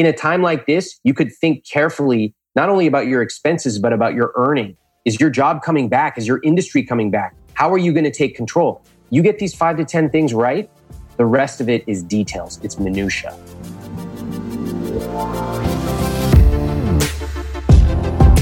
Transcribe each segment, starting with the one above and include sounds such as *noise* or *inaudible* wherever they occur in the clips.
in a time like this, you could think carefully not only about your expenses, but about your earning. Is your job coming back? Is your industry coming back? How are you going to take control? You get these five to 10 things right, the rest of it is details, it's minutia.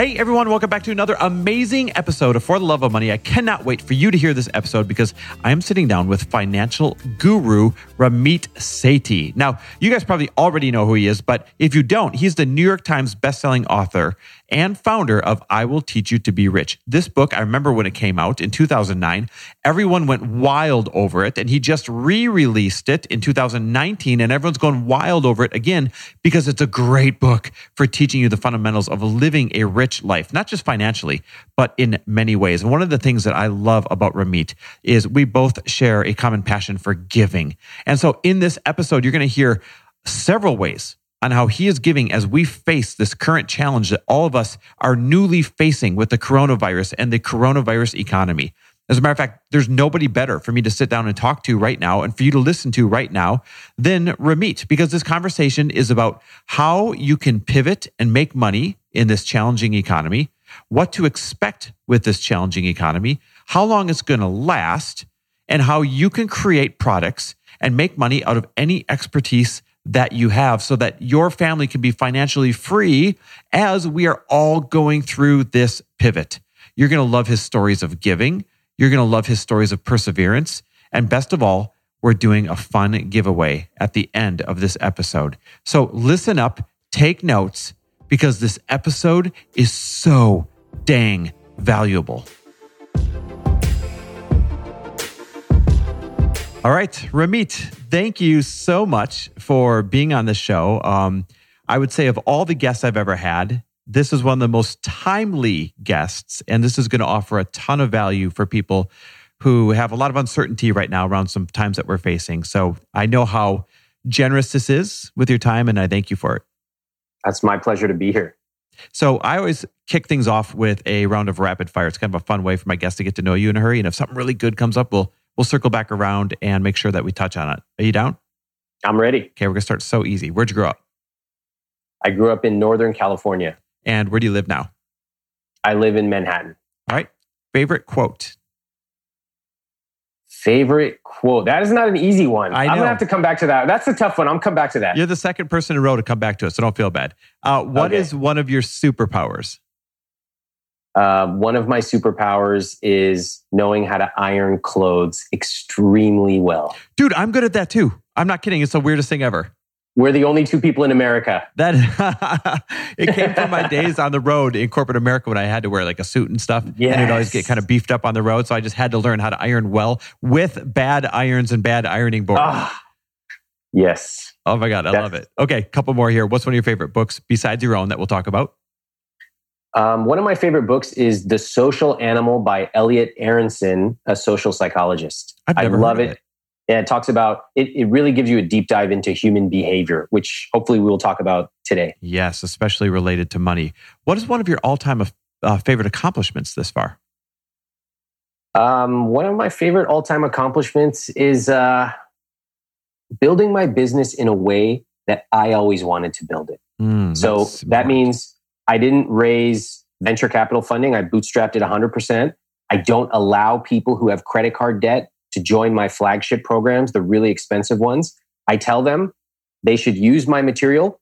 Hey everyone, welcome back to another amazing episode of For the Love of Money. I cannot wait for you to hear this episode because I am sitting down with financial guru Ramit Sethi. Now, you guys probably already know who he is, but if you don't, he's the New York Times bestselling author and founder of I Will Teach You to Be Rich. This book, I remember when it came out in 2009, everyone went wild over it, and he just re released it in 2019, and everyone's going wild over it again because it's a great book for teaching you the fundamentals of living a rich life, not just financially, but in many ways. And one of the things that I love about Ramit is we both share a common passion for giving. And so in this episode, you're going to hear several ways on how he is giving as we face this current challenge that all of us are newly facing with the coronavirus and the coronavirus economy. As a matter of fact, there's nobody better for me to sit down and talk to right now and for you to listen to right now than Ramit, because this conversation is about how you can pivot and make money in this challenging economy, what to expect with this challenging economy, how long it's going to last, and how you can create products and make money out of any expertise that you have so that your family can be financially free as we are all going through this pivot. You're going to love his stories of giving. You're going to love his stories of perseverance. And best of all, we're doing a fun giveaway at the end of this episode. So listen up, take notes, because this episode is so dang valuable. All right, Ramit, thank you so much for being on the show. Um, I would say of all the guests I've ever had, this is one of the most timely guests, and this is going to offer a ton of value for people who have a lot of uncertainty right now around some times that we're facing. So I know how generous this is with your time, and I thank you for it. That's my pleasure to be here. So I always kick things off with a round of rapid fire. It's kind of a fun way for my guests to get to know you in a hurry. And if something really good comes up, we'll we'll circle back around and make sure that we touch on it. Are you down? I'm ready. Okay, we're gonna start so easy. Where'd you grow up? I grew up in Northern California. And where do you live now? I live in Manhattan. All right. Favorite quote? Favorite quote? That is not an easy one. I am gonna have to come back to that. That's a tough one. I'm come back to that. You're the second person in a row to come back to us, so don't feel bad. Uh, what is Okay. one of your superpowers? Uh, one of my superpowers is knowing how to iron clothes extremely well. Dude, I'm good at that too. I'm not kidding. It's the weirdest thing ever. We're the only two people in America. That *laughs* it came from my days on the road in corporate America when I had to wear like a suit and stuff. And it'd always get kind of beefed up on the road. So I just had to learn how to iron well with bad irons and bad ironing boards. Ah, yes. Oh my God, I That's- love it. Okay, couple more here. What's one of your favorite books besides your own that we'll talk about? Um, one of my favorite books is The Social Animal by Elliot Aronson, a social psychologist. I love it. Yeah, it talks about it. It really gives you a deep dive into human behavior, which hopefully we will talk about today. Yes, especially related to money. What is one of your all-time uh, favorite accomplishments this far? Um, one of my favorite all-time accomplishments is uh, building my business in a way that I always wanted to build it. Mm, So that means I didn't raise venture capital funding. I bootstrapped it 100%. I don't allow people who have credit card debt to join my flagship programs, the really expensive ones. I tell them they should use my material,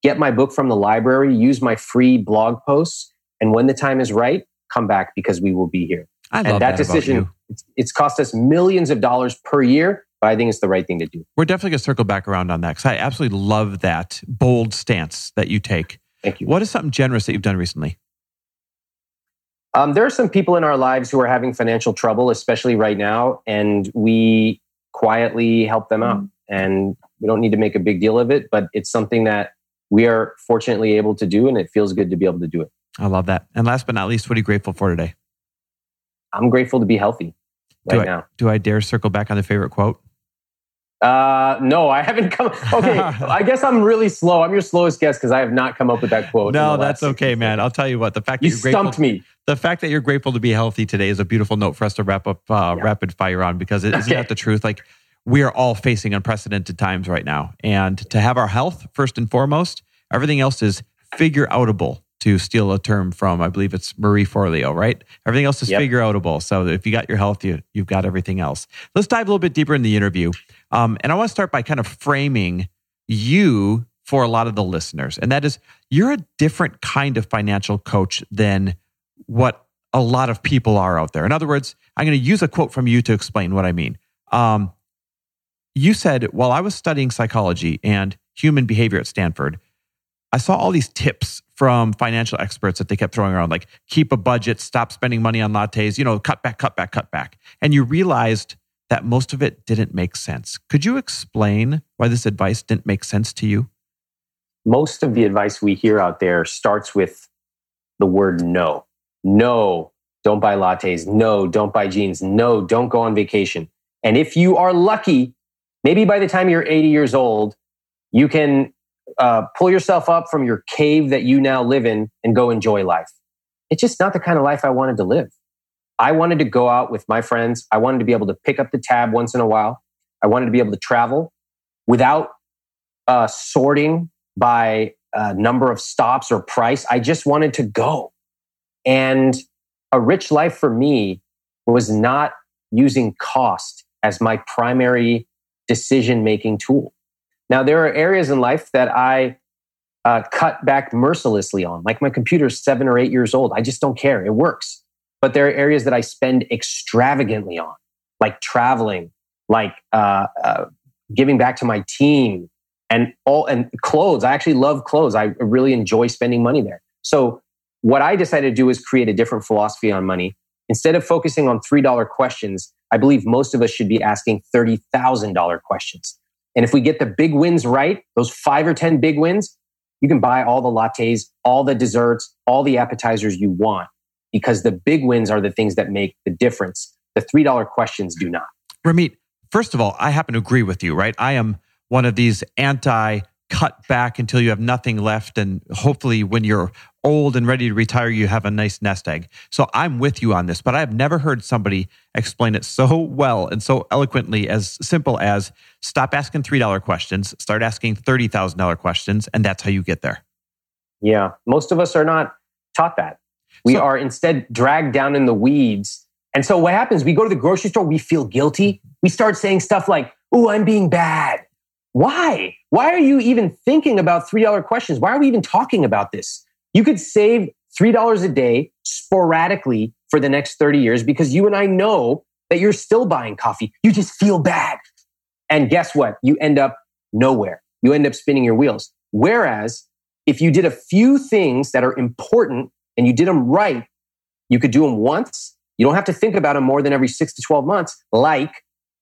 get my book from the library, use my free blog posts, and when the time is right, come back because we will be here. I love and that, that, about decision, it's cost us millions of dollars per year, but I think it's the right thing to do. We're definitely going to circle back around on that because I absolutely love that bold stance that you take. Thank you. What is something generous that you've done recently? Um, there are some people in our lives who are having financial trouble, especially right now, and we quietly help them out. And we don't need to make a big deal of it, but it's something that we are fortunately able to do, and it feels good to be able to do it. I love that. And last but not least, what are you grateful for today? I'm grateful to be healthy right do I, now. Do I dare circle back on the favorite quote? Uh, no, I haven't come. Okay, *laughs* I guess I'm really slow. I'm your slowest guest because I have not come up with that quote. No, that's okay, man. I'll tell you what. The fact you that you're stumped grateful, me. the fact that you're grateful to be healthy today is a beautiful note for us to wrap up uh, Yeah. rapid fire on because isn't that the truth? Like we are all facing unprecedented times right now, and to have our health first and foremost, everything else is figure outable. To steal a term from, I believe it's Marie Forleo, right? Everything else is Yep. figure outable. So if you got your health, you you've got everything else. Let's dive a little bit deeper in the interview, um, and I want to start by kind of framing you for a lot of the listeners, and that is you're a different kind of financial coach than what a lot of people are out there. In other words, I'm going to use a quote from you to explain what I mean. Um, you said, while I was studying psychology and human behavior at Stanford, I saw all these tips from financial experts that they kept throwing around, like keep a budget, stop spending money on lattes, you know, cut back, cut back, cut back. And you realized that most of it didn't make sense. Could you explain why this advice didn't make sense to you? Most of the advice we hear out there starts with the word no. No, don't buy lattes. No, don't buy jeans. No, don't go on vacation. And if you are lucky, maybe by the time you're 80 years old, you can uh, pull yourself up from your cave that you now live in and go enjoy life. It's just not the kind of life I wanted to live. I wanted to go out with my friends. I wanted to be able to pick up the tab once in a while. I wanted to be able to travel without uh, sorting by uh, number of stops or price. I just wanted to go. And a rich life for me was not using cost as my primary decision making tool. Now, there are areas in life that I uh, cut back mercilessly on, like my computer's seven or eight years old. I just don't care. It works. But there are areas that I spend extravagantly on, like traveling, like uh, uh, giving back to my team, and all and clothes. I actually love clothes. I really enjoy spending money there. So what I decided to do is create a different philosophy on money. Instead of focusing on $3 questions, I believe most of us should be asking $30,000 questions. And if we get the big wins right, those five or 10 big wins, you can buy all the lattes, all the desserts, all the appetizers you want because the big wins are the things that make the difference. The $3 questions do not. Ramit, first of all, I happen to agree with you, right? I am one of these anti cut back until you have nothing left. And hopefully, when you're old and ready to retire, you have a nice nest egg. So I'm with you on this, but I've never heard somebody explain it so well and so eloquently as simple as stop asking $3 questions, start asking $30,000 questions, and that's how you get there. Yeah. Most of us are not taught that. We So- are instead dragged down in the weeds. And so what happens? We go to the grocery store, we feel guilty. Mm-hmm. We start saying stuff like, Oh, I'm being bad. Why? Why are you even thinking about $3 questions? Why are we even talking about this? You could save $3 a day sporadically for the next 30 years because you and I know that you're still buying coffee. You just feel bad. And guess what? You end up nowhere. You end up spinning your wheels. Whereas if you did a few things that are important and you did them right, you could do them once. You don't have to think about them more than every six to 12 months, like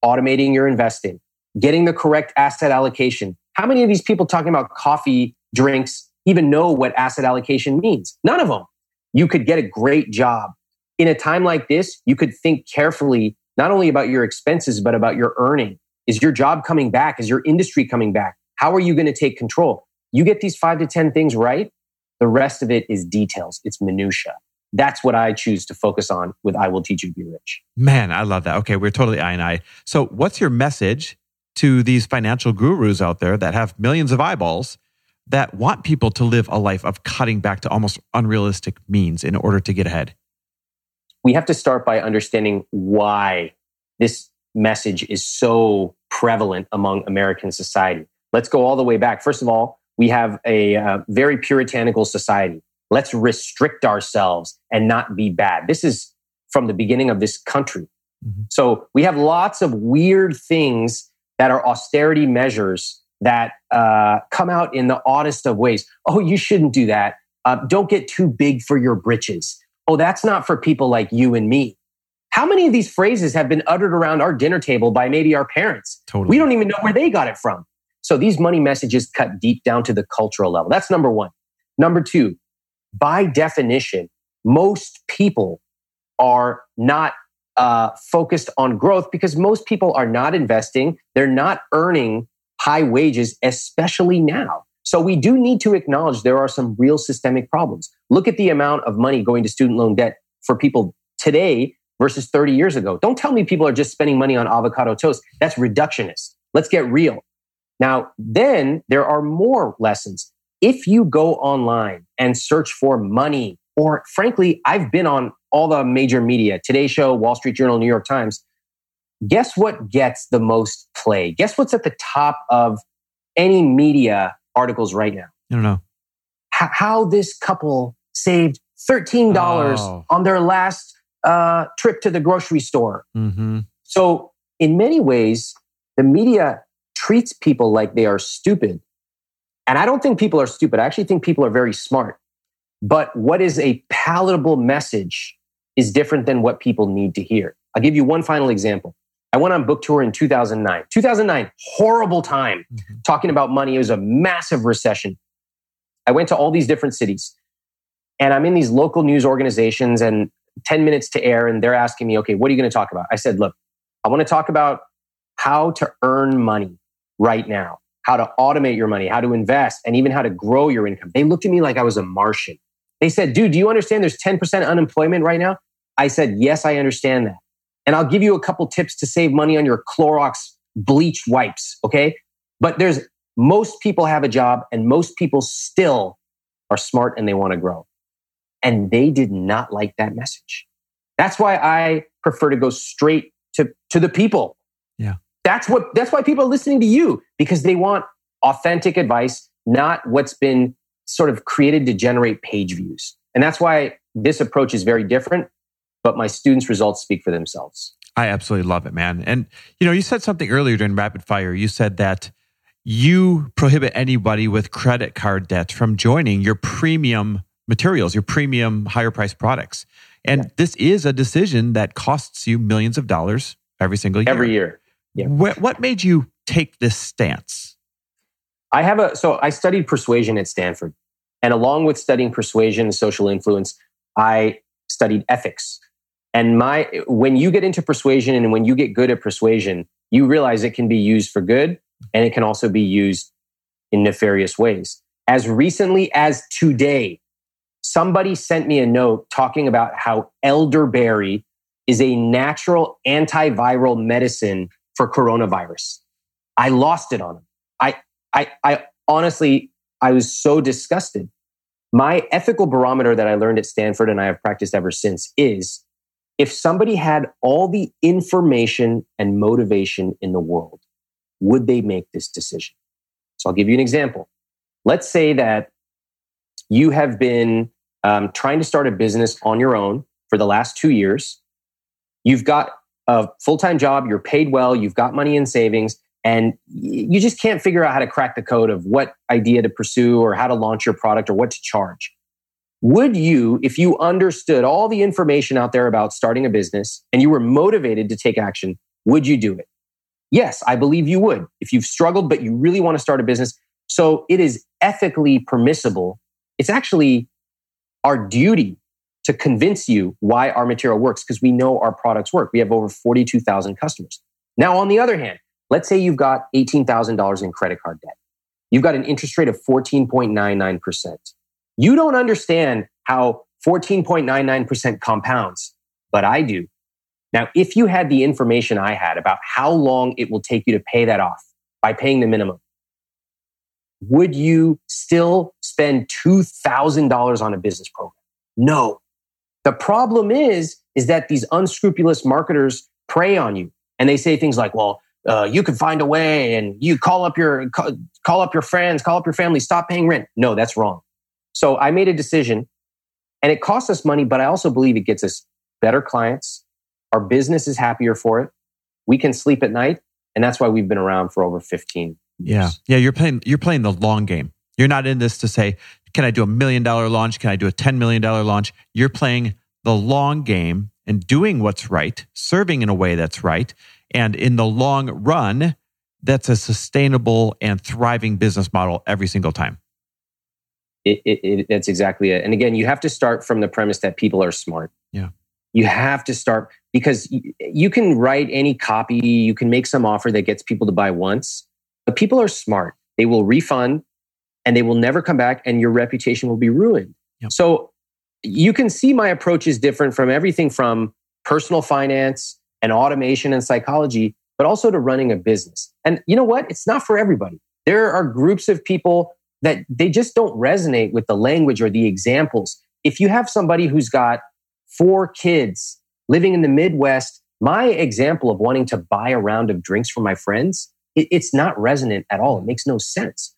automating your investing, getting the correct asset allocation. How many of these people talking about coffee drinks even know what asset allocation means? None of them. You could get a great job. In a time like this, you could think carefully, not only about your expenses, but about your earning. Is your job coming back? Is your industry coming back? How are you going to take control? You get these five to 10 things right. The rest of it is details. It's minutia. That's what I choose to focus on with I Will Teach You to Be Rich. Man, I love that. Okay, we're totally I and I. So, what's your message to these financial gurus out there that have millions of eyeballs that want people to live a life of cutting back to almost unrealistic means in order to get ahead? We have to start by understanding why this message is so prevalent among American society. Let's go all the way back. First of all, we have a uh, very puritanical society. Let's restrict ourselves and not be bad. This is from the beginning of this country. Mhm. So we have lots of weird things that are austerity measures that uh, come out in the oddest of ways. Oh, you shouldn't do that. Uh, don't get too big for your britches. Oh, that's not for people like you and me. How many of these phrases have been uttered around our dinner table by maybe our parents? Totally. We don't even know where they got it from. So these money messages cut deep down to the cultural level. That's number one. Number two, by definition, most people are not uh, focused on growth because most people are not investing. They're not earning high wages, especially now. So we do need to acknowledge there are some real systemic problems. Look at the amount of money going to student loan debt for people today versus 30 years ago. Don't tell me people are just spending money on avocado toast. That's reductionist. Let's get real. Now, then there are more lessons. If you go online and search for money, or frankly, I've been on all the major media, Today Show, Wall Street Journal, New York Times. Guess what gets the most play? Guess what's at the top of any media articles right now? I don't know. H- how this couple saved $13 oh. on their last uh, trip to the grocery store. Mm-hmm. So, in many ways, the media treats people like they are stupid. And I don't think people are stupid. I actually think people are very smart. But what is a palatable message is different than what people need to hear. I'll give you one final example. I went on book tour in 2009. 2009, horrible time mm-hmm. talking about money. It was a massive recession. I went to all these different cities and I'm in these local news organizations and 10 minutes to air and they're asking me, okay, what are you going to talk about? I said, look, I want to talk about how to earn money right now, how to automate your money, how to invest, and even how to grow your income. They looked at me like I was a Martian. They said, dude, do you understand there's 10% unemployment right now? I said, yes, I understand that. And I'll give you a couple tips to save money on your Clorox bleach wipes. Okay. But there's most people have a job and most people still are smart and they want to grow. And they did not like that message. That's why I prefer to go straight to, to the people. Yeah. That's what, that's why people are listening to you because they want authentic advice, not what's been sort of created to generate page views. And that's why this approach is very different, but my students' results speak for themselves. I absolutely love it, man. And you know, you said something earlier during rapid fire. You said that you prohibit anybody with credit card debt from joining your premium materials, your premium higher price products. And yeah. this is a decision that costs you millions of dollars every single year. Every year. Yeah. What, what made you take this stance? I have a, so I studied persuasion at Stanford. And along with studying persuasion and social influence, I studied ethics. And my, when you get into persuasion and when you get good at persuasion, you realize it can be used for good and it can also be used in nefarious ways. As recently as today, somebody sent me a note talking about how elderberry is a natural antiviral medicine for coronavirus. I lost it on them. I, I, I honestly, I was so disgusted. My ethical barometer that I learned at Stanford and I have practiced ever since is if somebody had all the information and motivation in the world, would they make this decision? So I'll give you an example. Let's say that you have been um, trying to start a business on your own for the last two years. You've got a full time job, you're paid well, you've got money in savings, and you just can't figure out how to crack the code of what idea to pursue or how to launch your product or what to charge. Would you, if you understood all the information out there about starting a business and you were motivated to take action, would you do it? Yes, I believe you would. If you've struggled, but you really want to start a business. So it is ethically permissible. It's actually our duty to convince you why our material works because we know our products work. We have over 42,000 customers. Now, on the other hand, let's say you've got $18,000 in credit card debt. You've got an interest rate of 14.99%. You don't understand how 14.99% compounds, but I do. Now, if you had the information I had about how long it will take you to pay that off by paying the minimum, would you still spend $2,000 on a business program? No. The problem is, is that these unscrupulous marketers prey on you and they say things like, well, uh, you can find a way and you call up your, call, call up your friends, call up your family, stop paying rent. No, that's wrong. So I made a decision and it costs us money, but I also believe it gets us better clients. Our business is happier for it. We can sleep at night. And that's why we've been around for over 15 yeah. Yeah. You're playing, you're playing the long game. You're not in this to say, can I do a million dollar launch? Can I do a $10 million launch? You're playing the long game and doing what's right, serving in a way that's right. And in the long run, that's a sustainable and thriving business model every single time. It, it, it, that's exactly it. And again, you have to start from the premise that people are smart. Yeah. You have to start because you, you can write any copy, you can make some offer that gets people to buy once, but people are smart. They will refund and they will never come back and your reputation will be ruined. Yep. So you can see my approach is different from everything from personal finance and automation and psychology, but also to running a business. And you know what? It's not for everybody. There are groups of people that they just don't resonate with the language or the examples. If you have somebody who's got four kids living in the Midwest, my example of wanting to buy a round of drinks for my friends, it, it's not resonant at all. It makes no sense.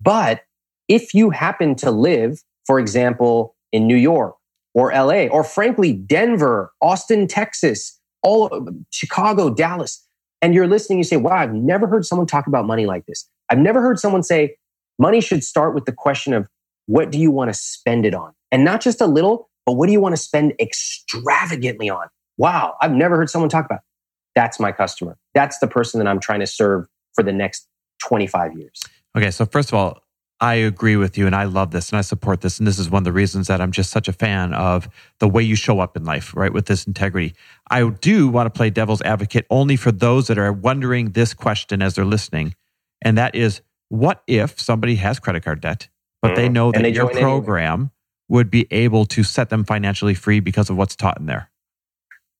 But if you happen to live, for example, in New York or LA, or frankly, Denver, Austin, Texas, all Chicago, Dallas, and you're listening, you say, wow, I've never heard someone talk about money like this. I've never heard someone say, money should start with the question of what do you want to spend it on? And not just a little, but what do you want to spend extravagantly on? Wow, I've never heard someone talk about. That's my customer. That's the person that I'm trying to serve for the next 25 years. Okay, so first of all, I agree with you and I love this and I support this. And this is one of the reasons that I'm just such a fan of the way you show up in life, right? With this integrity. I do want to play devil's advocate only for those that are wondering this question as they're listening. And that is what if somebody has credit card debt, but mm. they know that they your program anyway. would be able to set them financially free because of what's taught in there?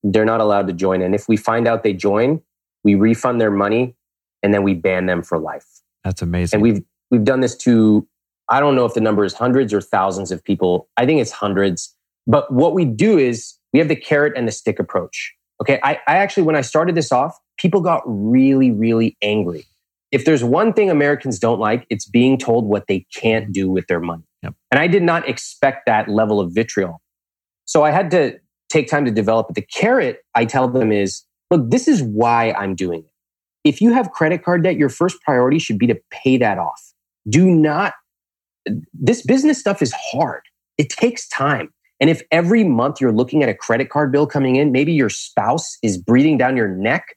They're not allowed to join. And if we find out they join, we refund their money and then we ban them for life. That's amazing. And we've We've done this to, I don't know if the number is hundreds or thousands of people. I think it's hundreds. But what we do is we have the carrot and the stick approach. Okay. I, I actually, when I started this off, people got really, really angry. If there's one thing Americans don't like, it's being told what they can't do with their money. Yep. And I did not expect that level of vitriol. So I had to take time to develop it. The carrot I tell them is, look, this is why I'm doing it. If you have credit card debt, your first priority should be to pay that off do not, this business stuff is hard. It takes time. And if every month you're looking at a credit card bill coming in, maybe your spouse is breathing down your neck,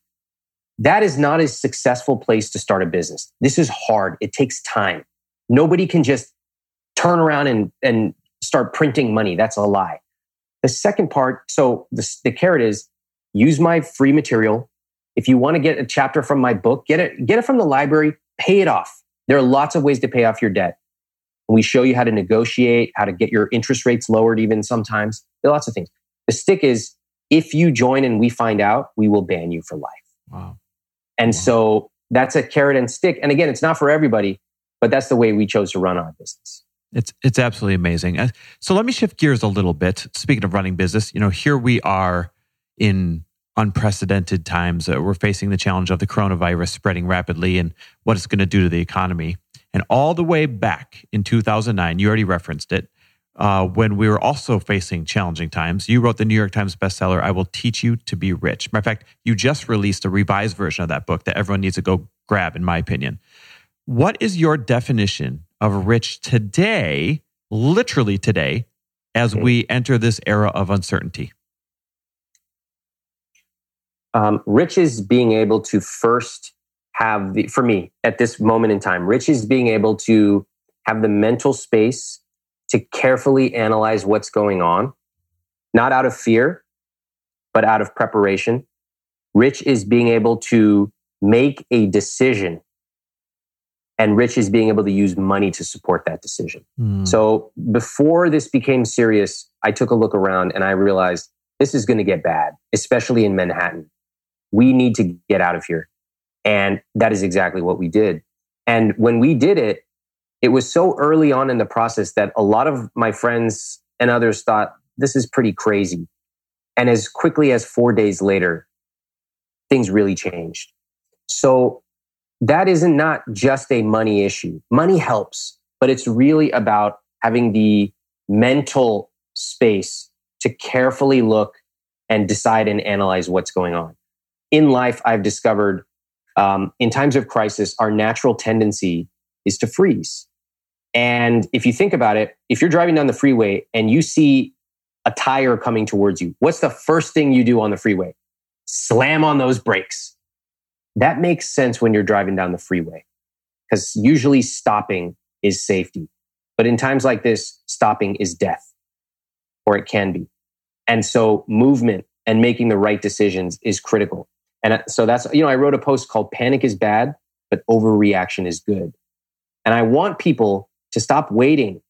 that is not a successful place to start a business. This is hard. It takes time. Nobody can just turn around and, and start printing money. That's a lie. The second part, so the, the carrot is use my free material. If you want to get a chapter from my book, get it, get it from the library, pay it off. There are lots of ways to pay off your debt. We show you how to negotiate, how to get your interest rates lowered, even sometimes. There are lots of things. The stick is if you join and we find out, we will ban you for life. Wow. And wow. so that's a carrot and stick. And again, it's not for everybody, but that's the way we chose to run our business. It's it's absolutely amazing. So let me shift gears a little bit. Speaking of running business, you know, here we are in unprecedented times. Uh, we're facing the challenge of the coronavirus spreading rapidly and what it's going to do to the economy. And all the way back in 2009, you already referenced it, uh, when we were also facing challenging times, you wrote the New York Times bestseller, I Will Teach You to Be Rich. Matter of fact, you just released a revised version of that book that everyone needs to go grab, in my opinion. What is your definition of rich today, literally today, as we enter this era of uncertainty? Um, rich is being able to first have the, for me at this moment in time, rich is being able to have the mental space to carefully analyze what's going on, not out of fear, but out of preparation. Rich is being able to make a decision and rich is being able to use money to support that decision. Mm. So before this became serious, I took a look around and I realized this is going to get bad, especially in Manhattan we need to get out of here. And that is exactly what we did. And when we did it, it was so early on in the process that a lot of my friends and others thought this is pretty crazy. And as quickly as four days later, things really changed. So that isn't not just a money issue. Money helps, but it's really about having the mental space to carefully look and decide and analyze what's going on in life, I've discovered um, in times of crisis, our natural tendency is to freeze. And if you think about it, if you're driving down the freeway and you see a tire coming towards you, what's the first thing you do on the freeway? Slam on those brakes. That makes sense when you're driving down the freeway because usually stopping is safety. But in times like this, stopping is death, or it can be. And so movement and making the right decisions is critical. And uh, so that's, you know, I wrote a post called Panic is Bad, but Overreaction is Good. And I want people to stop waiting.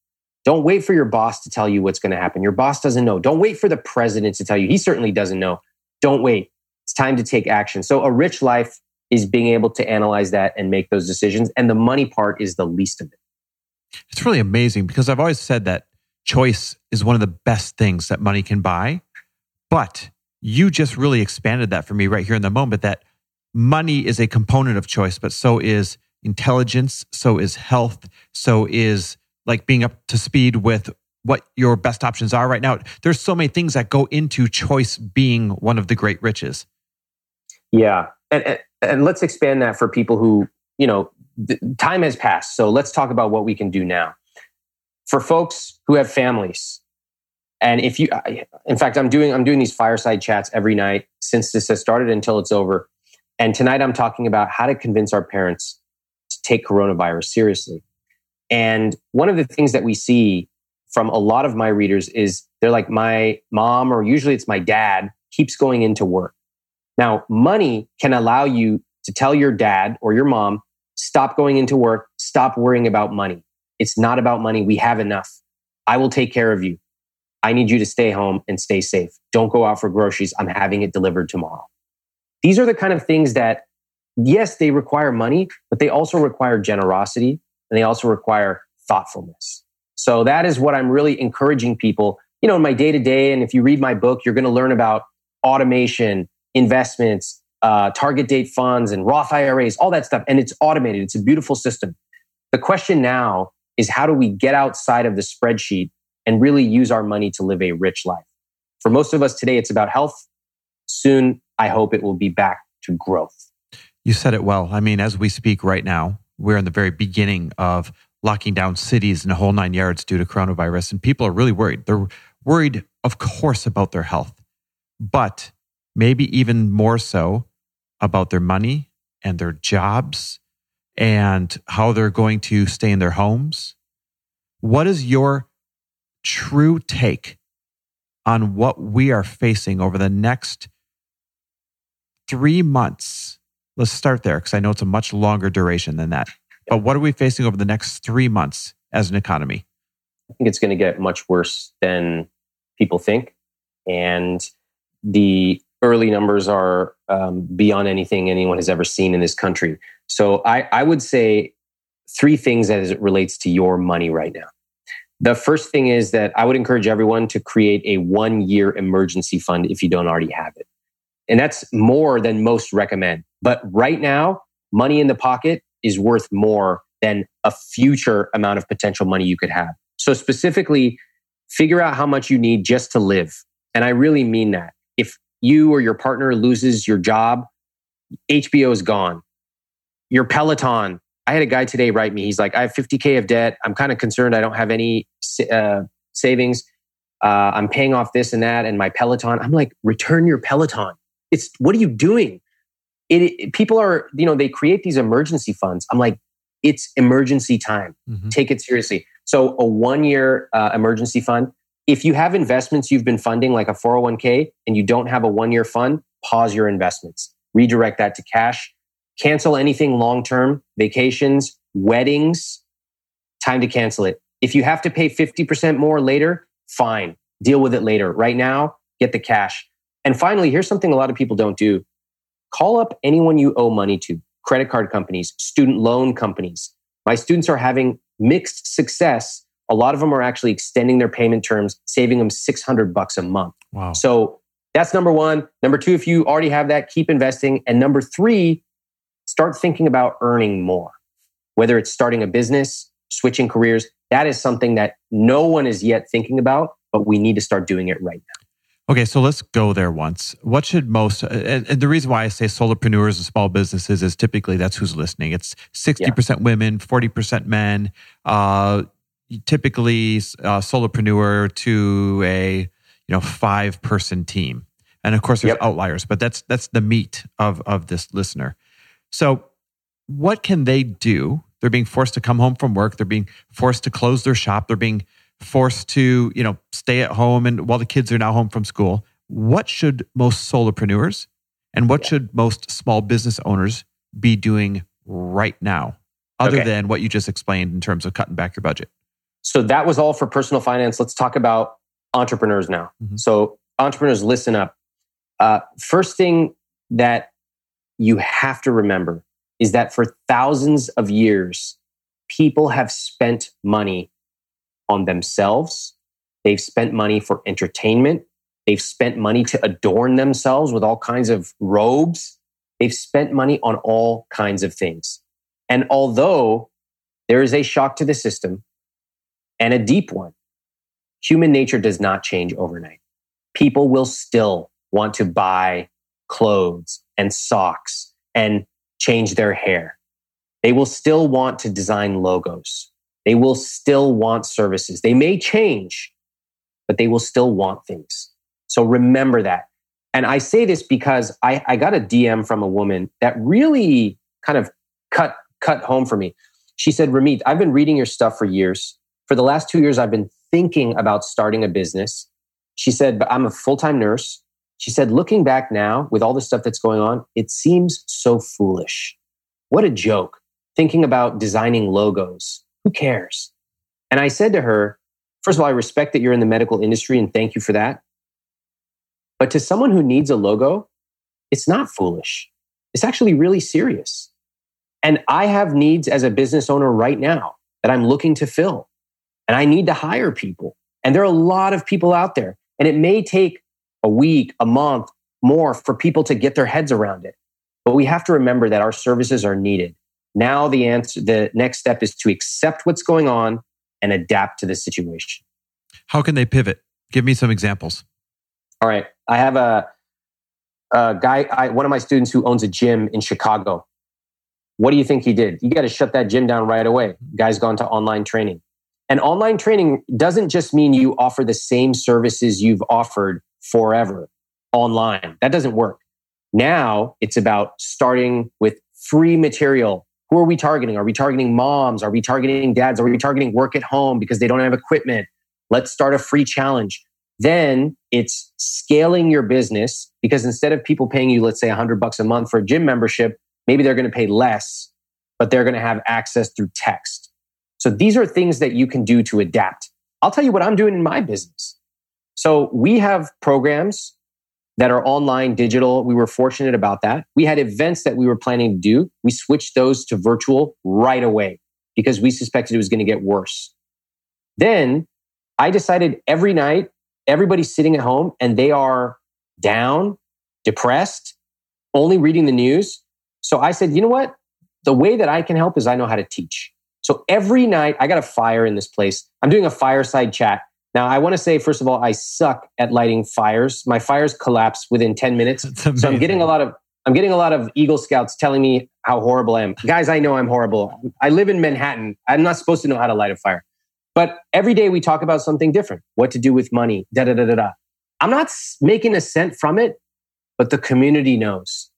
Don't wait for your boss to tell you what's going to happen. Your boss doesn't know. Don't wait for the president to tell you. He certainly doesn't know. Don't wait. It's time to take action. So a rich life is being able to analyze that and make those decisions. And the money part is the least of it. It's really amazing because I've always said that choice is one of the best things that money can buy. But you just really expanded that for me right here in the moment that money is a component of choice, but so is intelligence, so is health, so is like being up to speed with what your best options are right now. There's so many things that go into choice being one of the great riches. Yeah. And, and, and let's expand that for people who, you know, time has passed. So let's talk about what we can do now. For folks who have families, and if you, in fact, I'm doing I'm doing these fireside chats every night since this has started until it's over. And tonight I'm talking about how to convince our parents to take coronavirus seriously. And one of the things that we see from a lot of my readers is they're like, my mom, or usually it's my dad, keeps going into work. Now, money can allow you to tell your dad or your mom, stop going into work, stop worrying about money. It's not about money. We have enough. I will take care of you. I need you to stay home and stay safe. Don't go out for groceries. I'm having it delivered tomorrow. These are the kind of things that, yes, they require money, but they also require generosity and they also require thoughtfulness. So that is what I'm really encouraging people, you know, in my day to day. And if you read my book, you're going to learn about automation, investments, uh, target date funds and Roth IRAs, all that stuff. And it's automated. It's a beautiful system. The question now is how do we get outside of the spreadsheet and really use our money to live a rich life? For most of us today, it's about health. Soon, I hope it will be back to growth. You said it well. I mean, as we speak right now, we're in the very beginning of locking down cities and a whole nine yards due to coronavirus. And people are really worried. They're worried, of course, about their health, but maybe even more so about their money and their jobs and how they're going to stay in their homes. What is your true take on what we are facing over the next three months? Let's start there because I know it's a much longer duration than that. But what are we facing over the next three months as an economy? I think it's going to get much worse than people think. And the early numbers are um, beyond anything anyone has ever seen in this country. So I, I would say three things as it relates to your money right now. The first thing is that I would encourage everyone to create a one year emergency fund if you don't already have it. And that's more than most recommend. But right now, money in the pocket is worth more than a future amount of potential money you could have. So specifically, figure out how much you need just to live. And I really mean that. If you or your partner loses your job, HBO is gone. Your Peloton. I had a guy today write me. He's like, I have 50K of debt. I'm kind of concerned I don't have any uh, savings. Uh, I'm paying off this and that and my Peloton. I'm like, return your Peloton. It's what are you doing? It, it, people are, you know, they create these emergency funds. I'm like, it's emergency time. Mm-hmm. Take it seriously. So a one year uh, emergency fund. If you have investments you've been funding like a 401k and you don't have a one year fund, pause your investments, redirect that to cash, cancel anything long term, vacations, weddings, time to cancel it. If you have to pay 50% more later, fine, deal with it later. Right now, get the cash. And finally, here's something a lot of people don't do call up anyone you owe money to credit card companies, student loan companies. My students are having mixed success. A lot of them are actually extending their payment terms, saving them 600 bucks a month. Wow. So that's number one. Number two, if you already have that, keep investing. And number three, start thinking about earning more, whether it's starting a business, switching careers. That is something that no one is yet thinking about, but we need to start doing it right now. Okay, so let's go there once. What should most, and, the reason why I say solopreneurs and small businesses is typically that's who's listening. It's 60% yeah. women, 40% men, uh, typically uh, solopreneur to a, you know, five person team. And of course there's yep. outliers, but that's, that's the meat of, of this listener. So what can they do They're being forced to come home from work. They're being forced to close their shop. They're being forced to, you know, stay at home and while the kids are now home from school. What should most solopreneurs and what yeah. should most small business owners be doing right now, other okay. than what you just explained in terms of cutting back your budget? So that was all for personal finance. Let's talk about entrepreneurs now. Mm-hmm. So, entrepreneurs, listen up. Uh, first thing that you have to remember is that for thousands of years, people have spent money on themselves. They've spent money for entertainment. They've spent money to adorn themselves with all kinds of robes. They've spent money on all kinds of things. And although there is a shock to the system and a deep one, human nature does not change overnight. People will still want to buy clothes and socks and change their hair. They will still want to design logos. They will still want services. They may change, but they will still want things. So remember that. And I say this because I, I got a DM from a woman that really kind of cut, cut home for me. She said, Ramit, I've been reading your stuff for years. For the last two years, I've been thinking about starting a business. She said, but I'm a full time nurse. She said, looking back now with all the stuff that's going on, it seems so foolish. What a joke. Thinking about designing logos. Who cares? And I said to her, first of all, I respect that you're in the medical industry and thank you for that. But to someone who needs a logo, it's not foolish. It's actually really serious. And I have needs as a business owner right now that I'm looking to fill. And I need to hire people. And there are a lot of people out there. And it may take a week, a month, more for people to get their heads around it. But we have to remember that our services are needed. Now the answer, the next step is to accept what's going on and adapt to the situation. How can they pivot? Give me some examples. All right. I have a, a guy, I, one of my students who owns a gym in Chicago. What do you think he did? You got to shut that gym down right away. Guy's gone to online training. And online training doesn't just mean you offer the same services you've offered forever online. That doesn't work. Now it's about starting with free material. Who are we targeting? Are we targeting moms? Are we targeting dads? Are we targeting work at home because they don't have equipment? Let's start a free challenge. Then it's scaling your business because instead of people paying you, let's say, 100 bucks a month for a gym membership, maybe they're going to pay less, but they're going to have access through text. So these are things that you can do to adapt. I'll tell you what I'm doing in my business. So we have programs that are online, digital. We were fortunate about that. We had events that we were planning to do. We switched those to virtual right away because we suspected it was going to get worse. Then I decided every night everybody's sitting at home and they are down, depressed, only reading the news. So I said, you know what? The way that I can help is I know how to teach. So every night I got a fire in this place. I'm doing a fireside chat. Now I want to say, first of all, I suck at lighting fires. My fires collapse within 10 minutes. So I'm getting a lot of I'm getting a lot of Eagle Scouts telling me how horrible I am. Guys, I know I'm horrible. I live in Manhattan. I'm not supposed to know how to light a fire. But every day we talk about something different what to do with money, da da da da da. I'm not making a cent from it, but the community knows.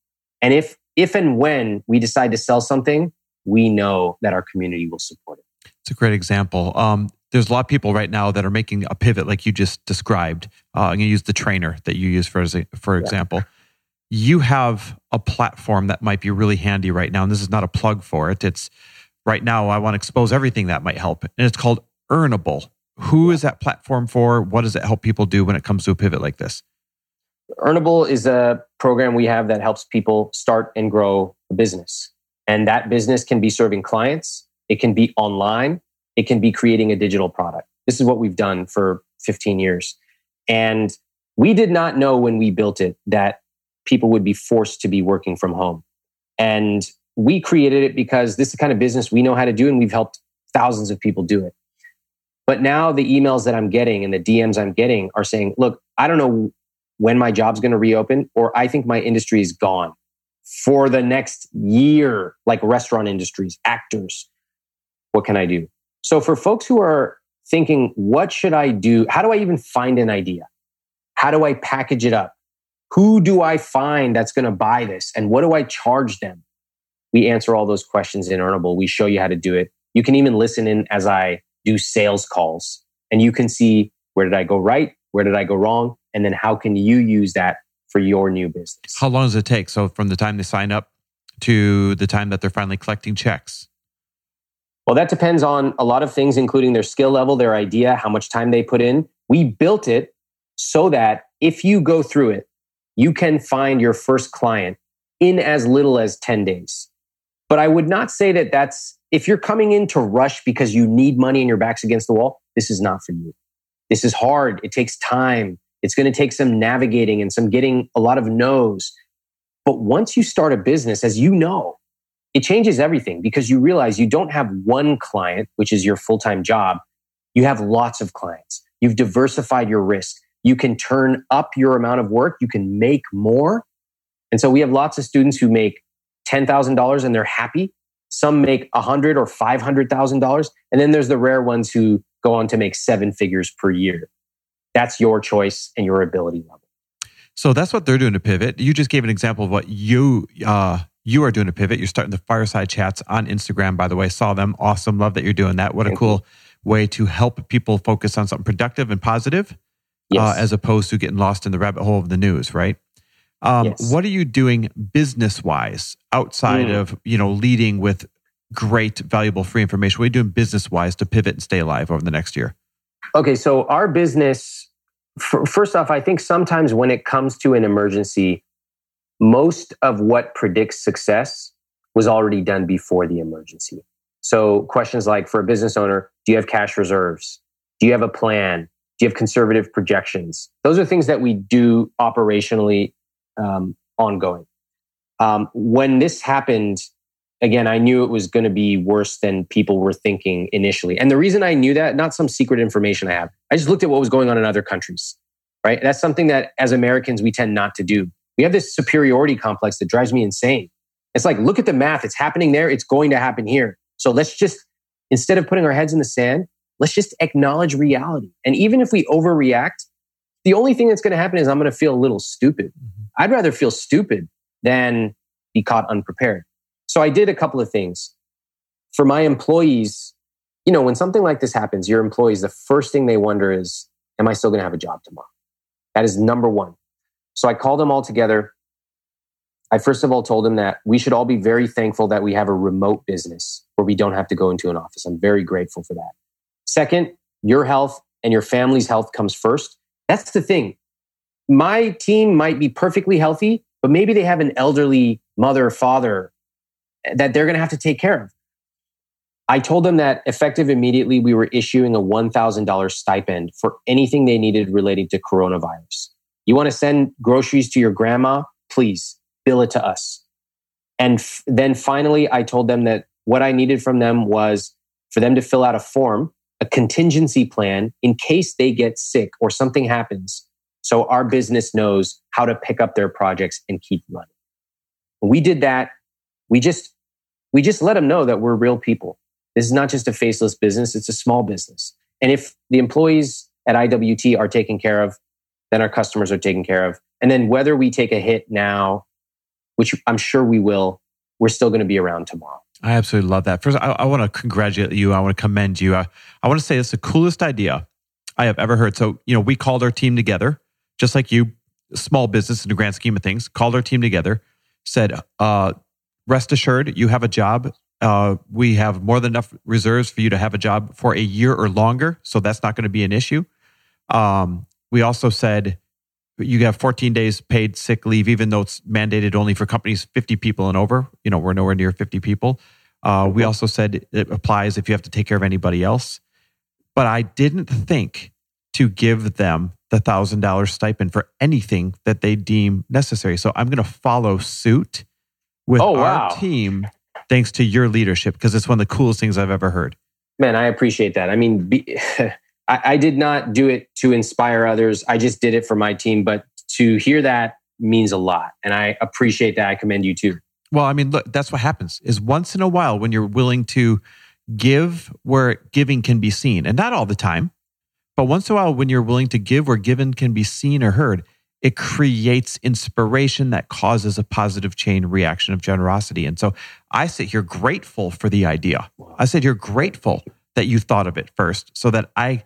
And if, if and when we decide to sell something, we know that our community will support it. It's a great example. Um, there's a lot of people right now that are making a pivot, like you just described. Uh, I'm going to use the trainer that you use for for example. Yeah. You have a platform that might be really handy right now, and this is not a plug for it. It's right now. I want to expose everything that might help, and it's called Earnable. Who is that platform for? What does it help people do when it comes to a pivot like this? Earnable is a program we have that helps people start and grow a business. And that business can be serving clients, it can be online, it can be creating a digital product. This is what we've done for 15 years. And we did not know when we built it that people would be forced to be working from home. And we created it because this is the kind of business we know how to do and we've helped thousands of people do it. But now the emails that I'm getting and the DMs I'm getting are saying, look, I don't know when my job's going to reopen, or I think my industry is gone for the next year, like restaurant industries, actors. What can I do? So for folks who are thinking, what should I do? How do I even find an idea? How do I package it up? Who do I find that's going to buy this? And what do I charge them? We answer all those questions in Earnable. We show you how to do it. You can even listen in as I do sales calls and you can see where did I go right? Where did I go wrong? And then how can you use that for your new business? How long does it take? So from the time they sign up to the time that they're finally collecting checks? Well, that depends on a lot of things, including their skill level, their idea, how much time they put in. We built it so that if you go through it, you can find your first client in as little as 10 days. But I would not say that that's, if you're coming in to rush because you need money and your back's against the wall, this is not for you. This is hard. It takes time. It's going to take some navigating and some getting a lot of no's. But once you start a business, as you know, it changes everything because you realize you don't have one client, which is your full time job. You have lots of clients. You've diversified your risk. You can turn up your amount of work. You can make more. And so we have lots of students who make $10,000 and they're happy. Some make a hundred or $500,000. And then there's the rare ones who go on to make seven figures per year. That's your choice and your ability level. So that's what they're doing to pivot. You just gave an example of what you uh, you are doing a pivot. You're starting the fireside chats on Instagram, by the way. Saw them. Awesome. Love that you're doing that. What a cool way to help people focus on something productive and positive, uh, yes. uh, as opposed to getting lost in the rabbit hole of the news, right? Um, yes. What are you doing business wise outside mm. of you know leading with great, valuable, free information? What are you doing business wise to pivot and stay alive over the next year? Okay, so our business, first off, I think sometimes when it comes to an emergency, most of what predicts success was already done before the emergency. So questions like for a business owner, do you have cash reserves? Do you have a plan? Do you have conservative projections? Those are things that we do operationally um, ongoing. Um, when this happened, again, I knew it was going to be worse than people were thinking initially. And the reason I knew that, not some secret information I have, I just looked at what was going on in other countries, right? That's something that as Americans, we tend not to do. We have this superiority complex that drives me insane. It's like, look at the math. It's happening there. It's going to happen here. So let's just, instead of putting our heads in the sand, let's just acknowledge reality. And even if we overreact, the only thing that's going to happen is I'm going to feel a little stupid. Mm-hmm. I'd rather feel stupid than be caught unprepared. So I did a couple of things. For my employees, you know, when something like this happens, your employees, the first thing they wonder is, am I still going to have a job tomorrow? That is number one. So I called them all together. I first of all told them that we should all be very thankful that we have a remote business where we don't have to go into an office. I'm very grateful for that. Second, your health and your family's health comes first. That's the thing. My team might be perfectly healthy, but maybe they have an elderly mother, or father, that they're going to have to take care of. I told them that effective immediately, we were issuing a $1,000 stipend for anything they needed relating to coronavirus. You want to send groceries to your grandma? Please bill it to us. And f- then finally, I told them that what I needed from them was for them to fill out a form, a contingency plan in case they get sick or something happens. So our business knows how to pick up their projects and keep running. We did that. We just we just let them know that we're real people. This is not just a faceless business, it's a small business. And if the employees at IWT are taken care of, then our customers are taken care of. And then whether we take a hit now, which I'm sure we will, we're still going to be around tomorrow. I absolutely love that. First, I, I want to congratulate you. I want to commend you. I, I want to say it's the coolest idea I have ever heard. So, you know, we called our team together, just like you, small business in the grand scheme of things, called our team together, said, uh, rest assured, you have a job. Uh, we have more than enough reserves for you to have a job for a year or longer. So that's not going to be an issue. Um, we also said you have 14 days paid sick leave, even though it's mandated only for companies 50 people and over. You know, we're nowhere near 50 people. Uh, we also said it applies if you have to take care of anybody else. But I didn't think to give them the thousand dollar stipend for anything that they deem necessary. So I'm going to follow suit with oh, wow. our team thanks to your leadership because it's one of the coolest things I've ever heard. Man, I appreciate that. I mean, be, *laughs* I, I did not do it to inspire others. I just did it for my team. But to hear that means a lot. And I appreciate that. I commend you too. Well, I mean, look, that's what happens is once in a while when you're willing to give where giving can be seen, and not all the time, but once in a while when you're willing to give where given can be seen or heard, it creates inspiration that causes a positive chain reaction of generosity. And so I sit here grateful for the idea. I sit here grateful that you thought of it first so that I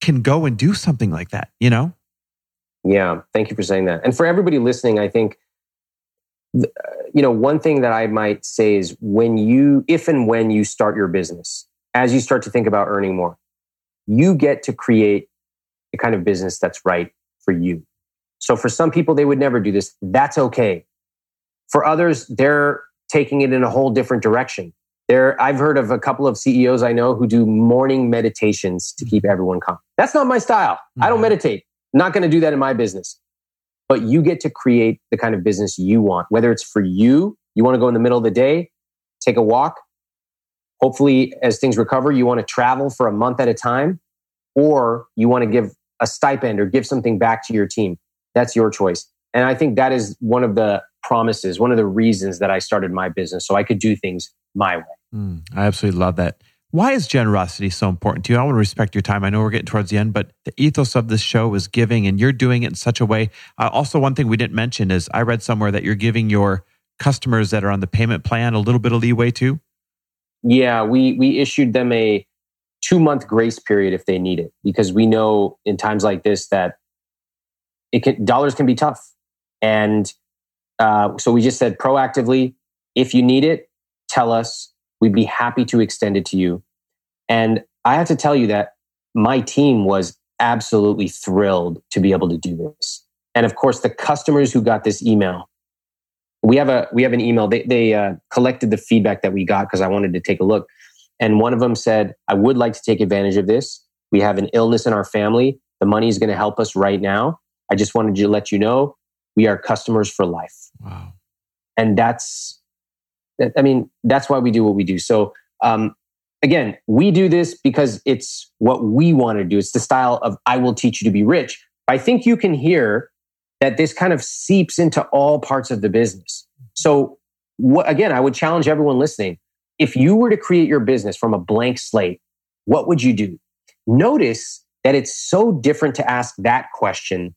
can go and do something like that, you know? Yeah, thank you for saying that. And for everybody listening, I think uh, you know, one thing that I might say is when you if and when you start your business, as you start to think about earning more, you get to create the kind of business that's right for you. So for some people, they would never do this. That's okay. For others, they're taking it in a whole different direction. There, I've heard of a couple of CEOs I know who do morning meditations to keep everyone calm. That's not my style. Mm-hmm. I don't mm-hmm. meditate. I'm not going to do that in my business. But you get to create the kind of business you want, whether it's for you, you want to go in the middle of the day, take a walk. Hopefully, as things recover, you want to travel for a month at a time, or you want to give a stipend or give something back to your team. That's your choice. And I think that is one of the promises, one of the reasons that I started my business so I could do things my way. Mm, I absolutely love that. Why is generosity so important to you? I want to respect your time. I know we're getting towards the end, but the ethos of this show is giving, and you're doing it in such a way. Uh, also, one thing we didn't mention is I read somewhere that you're giving your customers that are on the payment plan a little bit of leeway too. Yeah, we we issued them a two month grace period if they need it because we know in times like this that it can dollars can be tough. And uh, so we just said proactively, if you need it, tell us. We'd be happy to extend it to you. And I have to tell you that my team was absolutely thrilled to be able to do this. And of course, the customers who got this email, we have a we have an email. They they uh, collected the feedback that we got because I wanted to take a look. And one of them said, "I would like to take advantage of this. We have an illness in our family. The money is going to help us right now. I just wanted to let you know we are customers for life. Wow. And that's, I mean, that's why we do what we do. So, um, again, we do this because it's what we want to do. It's the style of I will teach you to be rich. I think you can hear that this kind of seeps into all parts of the business. So, what, again, I would challenge everyone listening. If you were to create your business from a blank slate, what would you do? Notice that it's so different to ask that question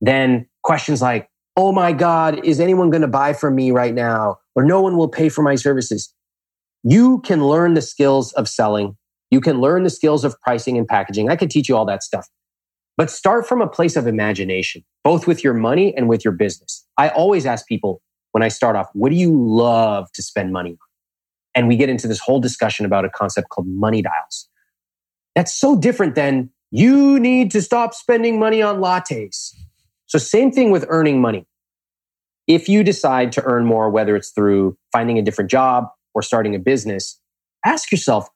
than questions like, oh my God, is anyone going to buy from me right now? Or no one will pay for my services. You can learn the skills of selling. You can learn the skills of pricing and packaging. I could teach you all that stuff. But start from a place of imagination, both with your money and with your business. I always ask people when I start off, what do you love to spend money on? And we get into this whole discussion about a concept called money dials. That's so different than you need to stop spending money on lattes. So, same thing with earning money. If you decide to earn more, whether it's through finding a different job or starting a business, ask yourself,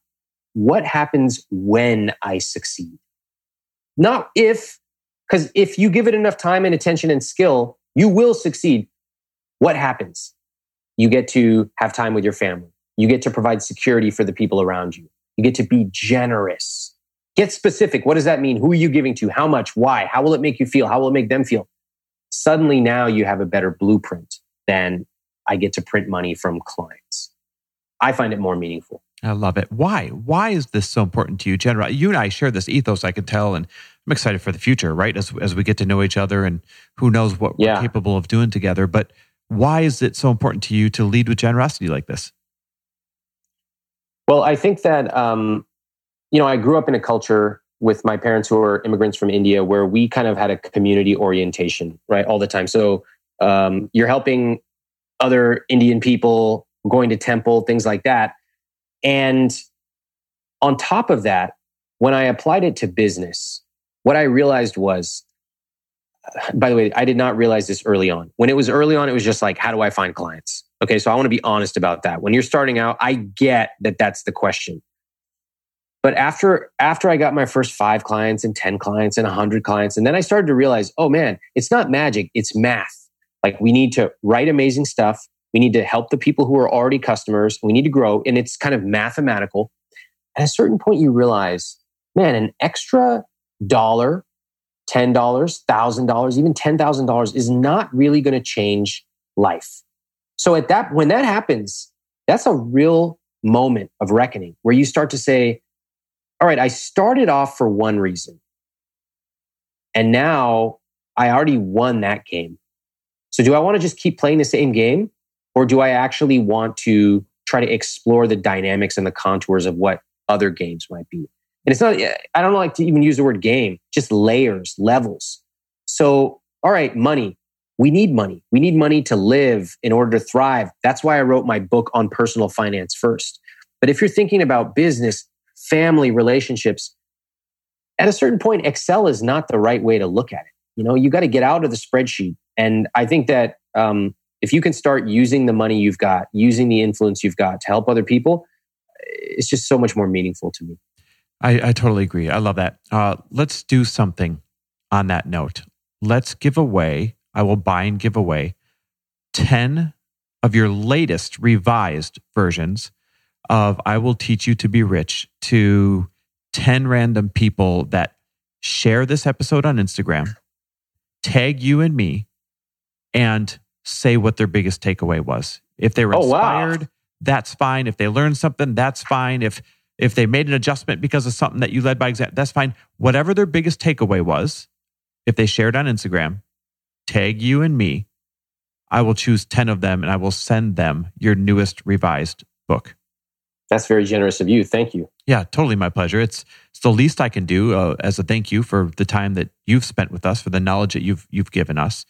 what happens when I succeed? Not if, because if you give it enough time and attention and skill, you will succeed. What happens? You get to have time with your family. You get to provide security for the people around you. You get to be generous. Get specific. What does that mean? Who are you giving to? How much? Why? How will it make you feel? How will it make them feel? Suddenly now you have a better blueprint than I get to print money from clients. I find it more meaningful. I love it. Why? Why is this so important to you, General? You and I share this ethos, I can tell, and I'm excited for the future, right? As as we get to know each other and who knows what yeah. we're capable of doing together. But why is it so important to you to lead with generosity like this? Well, I think that um, you know, I grew up in a culture with my parents who were immigrants from India where we kind of had a community orientation, right, all the time. So um, you're helping other Indian people, going to temple, things like that. And on top of that, when I applied it to business, what I realized was, by the way, I did not realize this early on. When it was early on, it was just like, how do I find clients? Okay, so I want to be honest about that. When you're starting out, I get that that's the question. But after after I got my first five clients and 10 clients and 100 clients, and then I started to realize, oh man, it's not magic, it's math. Like we need to write amazing stuff. We need to help the people who are already customers. We need to grow. And it's kind of mathematical. At a certain point, you realize, man, an extra dollar, $10, $1,000, even $10,000 is not really going to change life. So at that, when that happens, that's a real moment of reckoning where you start to say, all right, I started off for one reason. And now I already won that game. So do I want to just keep playing the same game or do I actually want to try to explore the dynamics and the contours of what other games might be? And it's not, I don't like to even use the word game, just layers, levels. So, all right, money. We need money. We need money to live in order to thrive. That's why I wrote my book on personal finance first. But if you're thinking about business, family, relationships, at a certain point, Excel is not the right way to look at it. You know, you got to get out of the spreadsheet. And I think that um, if you can start using the money you've got, using the influence you've got to help other people, it's just so much more meaningful to me. I, I totally agree. I love that. Uh, let's do something on that note. Let's give away, I will buy and give away 10 of your latest revised versions of I Will Teach You to Be Rich to 10 random people that share this episode on Instagram, tag you and me, and say what their biggest takeaway was. If they were Oh, wow. inspired, that's fine. If they learned something, that's fine. If if they made an adjustment because of something that you led by example, that's fine. Whatever their biggest takeaway was, if they shared on Instagram, tag you and me, I will choose 10 of them and I will send them your newest revised book. That's very generous of you. Thank you. Yeah, totally my pleasure. It's it's the least I can do uh, as a thank you for the time that you've spent with us, for the knowledge that you've you've given us.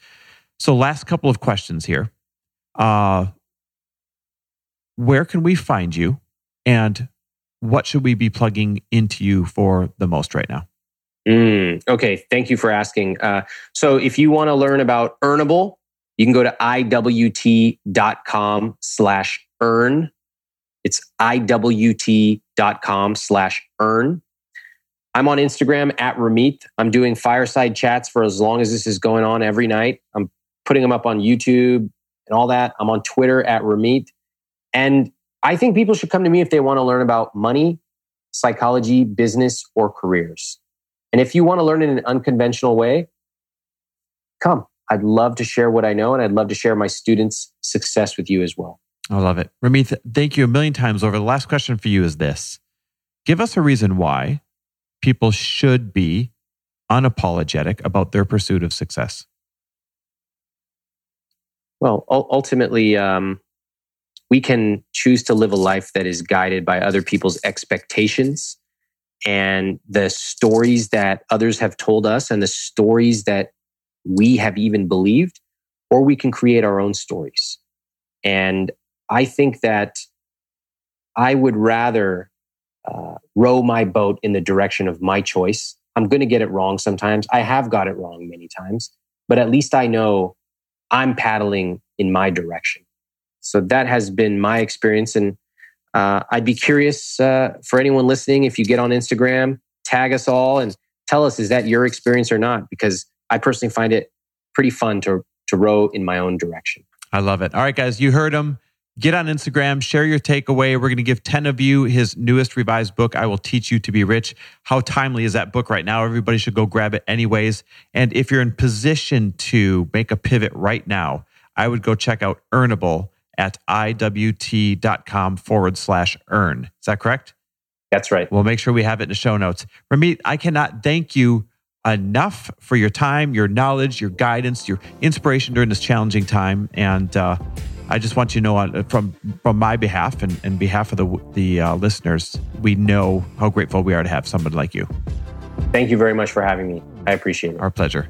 So, last couple of questions here. Uh, where can we find you, and what should we be plugging into you for the most right now? Mm, okay, thank you for asking. Uh, so if you want to learn about Earnable, you can go to iwt.com slash earn. It's iwt.com slash earn. I'm on Instagram at Ramit. I'm doing fireside chats for as long as this is going on every night. I'm putting them up on YouTube and all that. I'm on Twitter at Ramit. And I think people should come to me if they want to learn about money, psychology, business, or careers. And if you want to learn in an unconventional way, come. I'd love to share what I know and I'd love to share my students' success with you as well. I love it. Ramit, thank you a million times over. The last question for you is this Give us a reason why people should be unapologetic about their pursuit of success. Well, ultimately, um, we can choose to live a life that is guided by other people's expectations and the stories that others have told us and the stories that we have even believed, or we can create our own stories. And I think that I would rather uh, row my boat in the direction of my choice. I'm going to get it wrong sometimes. I have got it wrong many times, but at least I know I'm paddling in my direction. So that has been my experience. And uh, I'd be curious uh, for anyone listening if you get on Instagram, tag us all and tell us is that your experience or not? Because I personally find it pretty fun to to row in my own direction. I love it. All right, guys, you heard him. Get on Instagram, share your takeaway. We're going to give 10 of you his newest revised book, I Will Teach You to Be Rich. How timely is that book right now? Everybody should go grab it anyways. And if you're in position to make a pivot right now, I would go check out Earnable at iwt.com forward slash earn. Is that correct? That's right. We'll make sure we have it in the show notes. Ramit, I cannot thank you enough for your time, your knowledge, your guidance, your inspiration during this challenging time. And uh, I just want you to know uh, from from my behalf and, and behalf of the the uh, listeners, we know how grateful we are to have someone like you. Thank you very much for having me. I appreciate it. Our pleasure.